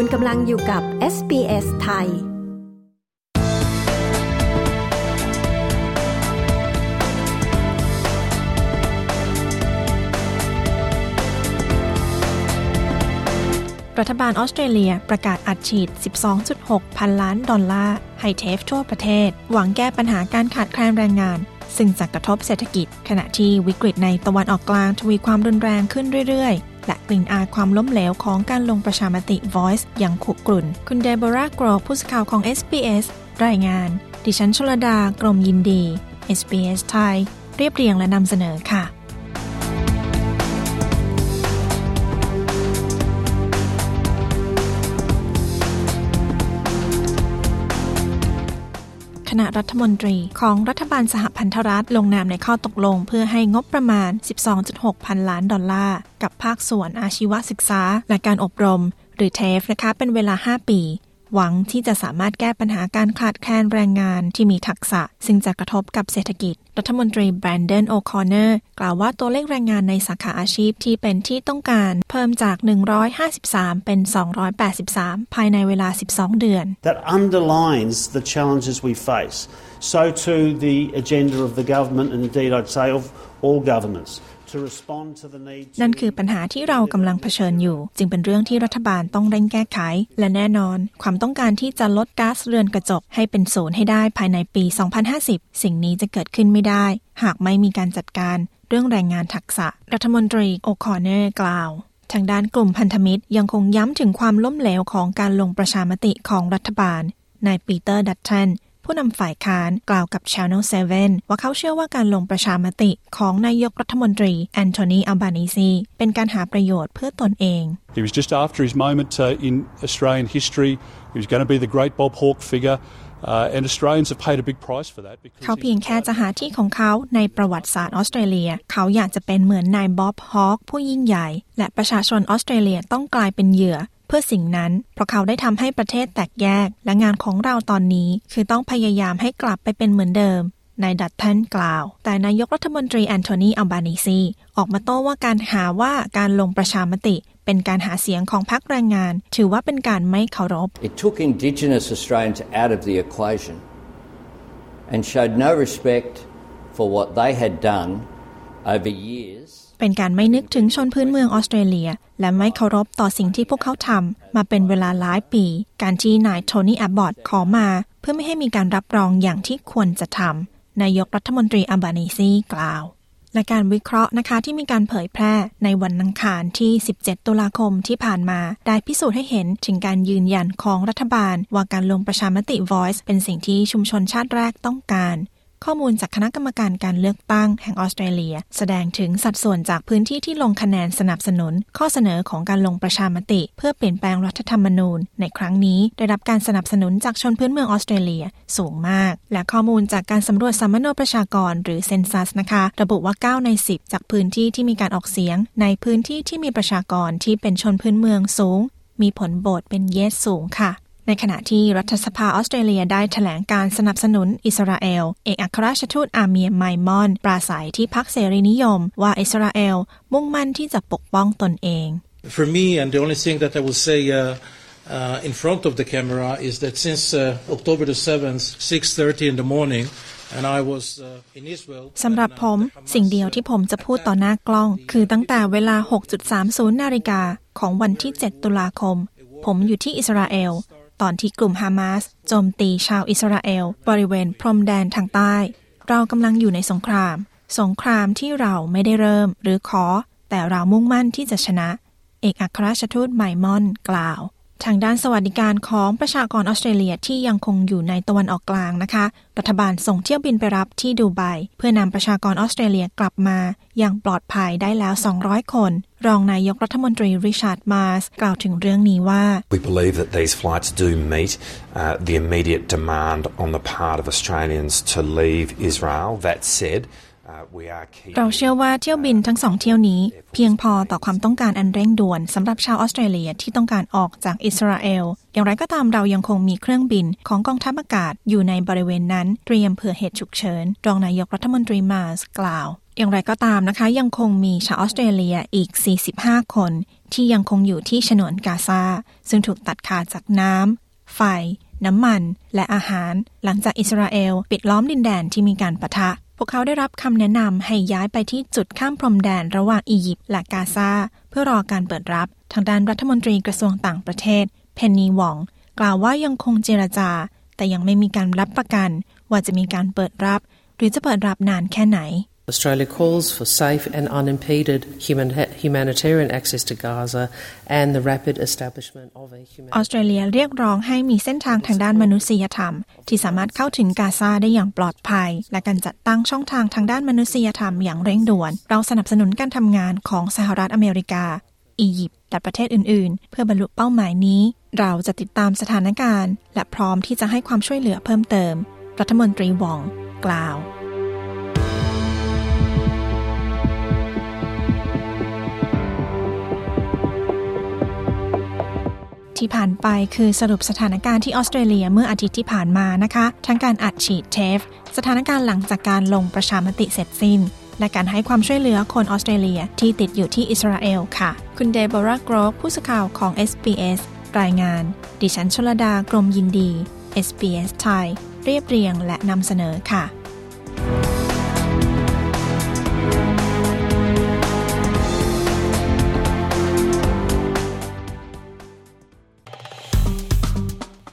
คุณกำลังอยู่กับ SBS ไทย รัฐบาลออสเตรเลียประกาศอัดฉีด 12.6 พันล้านดอลลาร์ให้เทฟทั่วประเทศ หวังแก้ปัญหาการขาดแคลนแรงงาน ซึ่งจะกระทบเศรษฐกิจ ขณะที่วิกฤตในตะวันออกกลางทวีความรุนแรงขึ้นเรื่อยๆ และกลิ่นอายความล้มเหลวของการลงประชามติ Voice อย่างขุกรุ่น คุณเดโบราห์กรอผู้สื่อข่าวของ SBS รายงาน ดิฉันชลดากรมยินดี SBS ไทย เรียบเรียงและนำเสนอค่ะ คณะรัฐมนตรีของรัฐบาลสหพันธรัฐลงนามในข้อตกลง เพื่อให้งบประมาณ 12.6 พันล้านดอลลาร์ กับภาคส่วนอาชีวศึกษา และการอบรม หรือ TAFE นะคะเป็นเวลา 5 ปี หวังที่จะสามารถแก้ปัญหาการขาดแคลนแรงงานที่มีทักษะ ซึ่งจะกระทบกับเศรษฐกิจ รัฐมนตรีแบรนเดนโอคอนเนอร์กล่าวว่าตัวเลขแรงงานในสาขาอาชีพที่เป็นที่ต้องการ เพิ่มจาก 153 เป็น 283 ภายในเวลา 12 เดือน That underlines the challenges we face. So too the agenda of the government and indeed I'd say of all governments นั่นคือปัญหาที่เรากำลังเผชิญอยู่ จึงเป็นเรื่องที่รัฐบาลต้องเร่งแก้ไข และแน่นอน ความต้องการที่จะลดก๊าซเรือนกระจกให้เป็นศูนย์ให้ได้ภายในปี 2050 สิ่งนี้จะเกิดขึ้นไม่ได้ หากไม่มีการจัดการเรื่องแรงงานทักษะ รัฐมนตรีโอคอนเนอร์กล่าวทางด้านกลุ่มพันธมิตรยังคงย้ำถึงความล้มเหลวของการลงประชามติของรัฐบาลนายปีเตอร์ดัตเทน ผู้นำฝ่ายค้านกล่าวกับ Channel 7 ว่าเขาเชื่อว่าการลงประชามติของนายกรัฐมนตรีแอนโทนีอัลบานิซีเป็นการหาประโยชน์เพื่อตนเอง He was just after his moment uh, in Australian history. He was going to be the great Bob Hawke figure. Uh, and Australians have paid a big price for that เขาเพียงแค่จะหาที่ของเขาในประวัติศาสตร์ออสเตรเลีย เขาอยากจะเป็นเหมือนนายบ๊อบฮอคผู้ยิ่งใหญ่ และประชาชนออสเตรเลียต้องกลายเป็นเหยื่อ เพื่อสิ่งนั้น เพราะเขาได้ทำให้ประเทศแตกแยก และงานของเราตอนนี้คือต้องพยายามให้กลับไปเป็นเหมือนเดิมนายดัตทันกล่าว แต่นายกรัฐมนตรีแอนโทนีอัลบานิซีออกมาโต้ว่าการหาว่าการลงประชามติ เป็นการหาเสียงของพรรคแรงงาน ถือว่าเป็นการไม่เคารพ It took Indigenous Australians out of the equation and showed no respect for what they had done over years เป็นการไม่นึกถึงชนพื้นเมืองออสเตรเลีย และไม่เคารพต่อสิ่งที่พวกเขาทำมาเป็นเวลาหลายปี การที่นายโทนี่แอบบอตขอมา เพื่อไม่ให้มีการรับรองอย่างที่ควรจะทำนายกรัฐมนตรีอัลบานีซีกล่าว และการวิเคราะห์นะคะที่มีการเผยแพร่ในวันอังคารที่ 17 ตุลาคมที่ผ่านมา ได้พิสูจน์ให้เห็นถึงการยืนยันของรัฐบาล ว่าการลงประชามติ Voice เป็นสิ่งที่ชุมชนชาติแรกต้องการ ข้อมูลจากคณะกรรมการการเลือกตั้งแห่งออสเตรเลีย แสดงถึงสัดส่วนจากพื้นที่ที่ลงคะแนนสนับสนุน ข้อเสนอของการลงประชามติ เพื่อเปลี่ยนแปลงรัฐธรรมนูญ ในครั้งนี้ได้รับการสนับสนุนจากชนพื้นเมืองออสเตรเลียสูงมาก และข้อมูลจากการสำรวจสัมมโนประชากรหรือเซนซัสนะคะ ระบุว่า 9 ใน 10 จากพื้นที่ที่มีการออกเสียง ในพื้นที่ที่มีประชากรที่เป็นชนพื้นเมืองสูง มีผลโบตเป็นเยสสูงค่ะ ในขณะที่รัฐสภาออสเตรเลียได้ถแถลงการสนับสนุนอิสราเอล เอกอัครราชทูตอาเมียไมมอน ปราศัยที่พักเสรีนิยม ว่าอิสราเอลมุ่งมั่นที่จะปกป้องตนเอง For me and the only thing that I will say uh, uh, in front of the camera is that since uh, October the 7th 6:30 in the morning สำหรับผมสิ่งเดียวที่ผมจะพูดต่อหน้ากล้อง คือตั้งแต่เวลา 6.30 นาฬิกาของวันที่ 7 ตุลาคม ผมอยู่ที่อิสราเอล ตอนที่กลุ่มฮามาสโจมตีชาวอิสราเอล บริเวณพรมแดนทางใต้ เรากำลังอยู่ในสงคราม สงครามที่เราไม่ได้เริ่มหรือขอ แต่เรามุ่งมั่นที่จะชนะ เอกอัครราชทูตไมมอน กล่าว ทางด้านสวัสดิการของประชากรออสเตรเลียที่ยังคงอยู่ในตะวันออกกลางนะคะ รัฐบาลส่งเที่ยวบินไปรับที่ดูไบเพื่อนำประชากรออสเตรเลียกลับมาอย่างปลอดภัยได้แล้ว 200 คน รองนายกรัฐมนตรีริชาร์ดมาสกล่าวถึงเรื่องนี้ว่า We believe that these flights do meet uh, the immediate demand on the part of Australians to leave Israel. That said, เราเชื่อว่าเที่ยวบินทั้งสองเที่ยวนี้ เพียงพอต่อความต้องการอันเร่งด่วนสำหรับชาวออสเตรเลียที่ต้องการออกจากอิสราเอล อย่างไรก็ตามเรายังคงมีเครื่องบินของกองทัพอากาศอยู่ในบริเวณนั้นเตรียมเผื่อเหตุฉุกเฉิน รองนายกรัฐมนตรีมาสกล่าว อย่างไรก็ตามนะคะ ยังคงมีชาวออสเตรเลียอีก 45 คน ที่ยังคงอยู่ที่ฉนวนกาซาซึ่งถูกตัดขาดจากน้ำไฟ น้ำมัน และอาหาร หลังจากอิสราเอล ปิดล้อมดินแดนที่มีการปะทะ พวกเขาได้รับคำแนะนำให้ย้ายไปที่จุดข้ามพรมแดนระหว่างอียิปต์และกาซาเพื่อรอการเปิดรับ ทางด้านรัฐมนตรีกระทรวงต่างประเทศ เพนนีวอง กล่าวว่ายังคงเจรจา แต่ยังไม่มีการรับประกัน ว่าจะมีการเปิดรับ หรือจะเปิดรับนานแค่ไหน Australia calls for safe and unimpeded humanitarian access to Gaza and the rapid establishment of a ออสเตรเลียเรียกร้องให้มีเส้นทางทางด้านมนุษยธรรม ที่สามารถเข้าถึงกาซาได้อย่างปลอดภัย และการจัดตั้งช่องทางทางด้านมนุษยธรรมอย่างเร่งด่วน เราสนับสนุนการทำงานของสหรัฐอเมริกา อียิปต์และประเทศอื่น ๆ เพื่อบรรลุเป้าหมายนี้ เราจะติดตามสถานการณ์ และพร้อมที่จะให้ความช่วยเหลือเพิ่มเติม รัฐมนตรีวองกล่าว ที่ผ่านไปคือสรุปสถานการณ์ที่ออสเตรเลียเมื่ออาทิตย์ที่ผ่านมานะคะ ทั้งการอัดฉีดเทฟ สถานการณ์หลังจากการลงประชามติเสร็จสิ้น และการให้ความช่วยเหลือคนออสเตรเลียที่ติดอยู่ที่อิสราเอลค่ะ คุณเดโบรากรอกผู้สื่อข่าวของ SBS รายงาน ดิฉันชลดากรมยินดี SBS ไทยเรียบเรียงและนำเสนอค่ะ